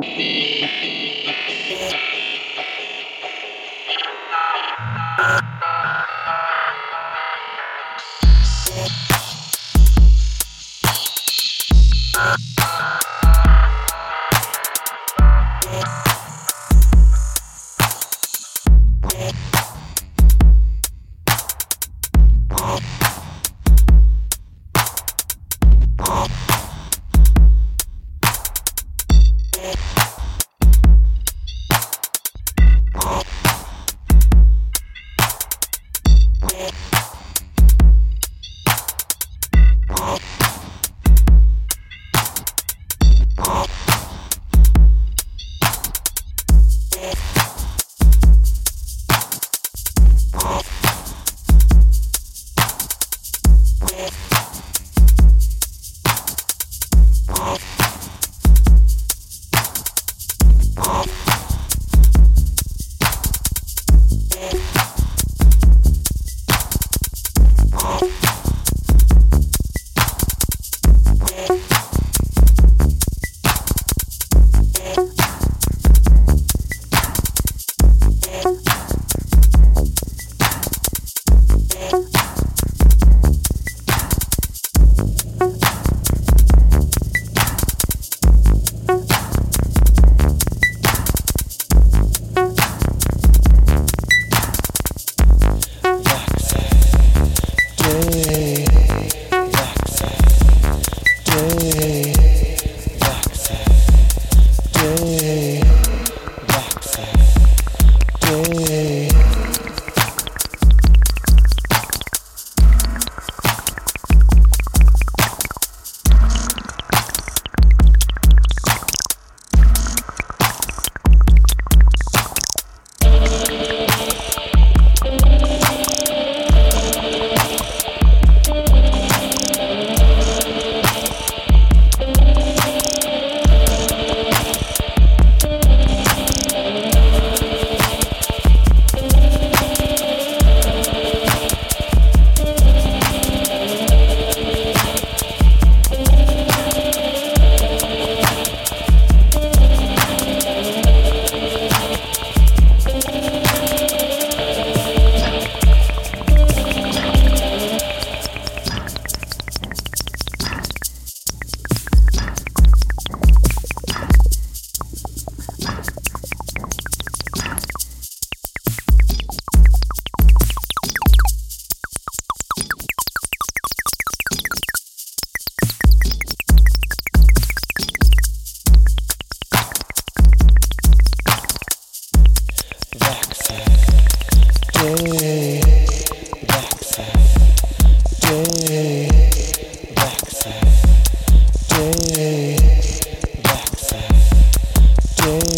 Thank you off. Okay.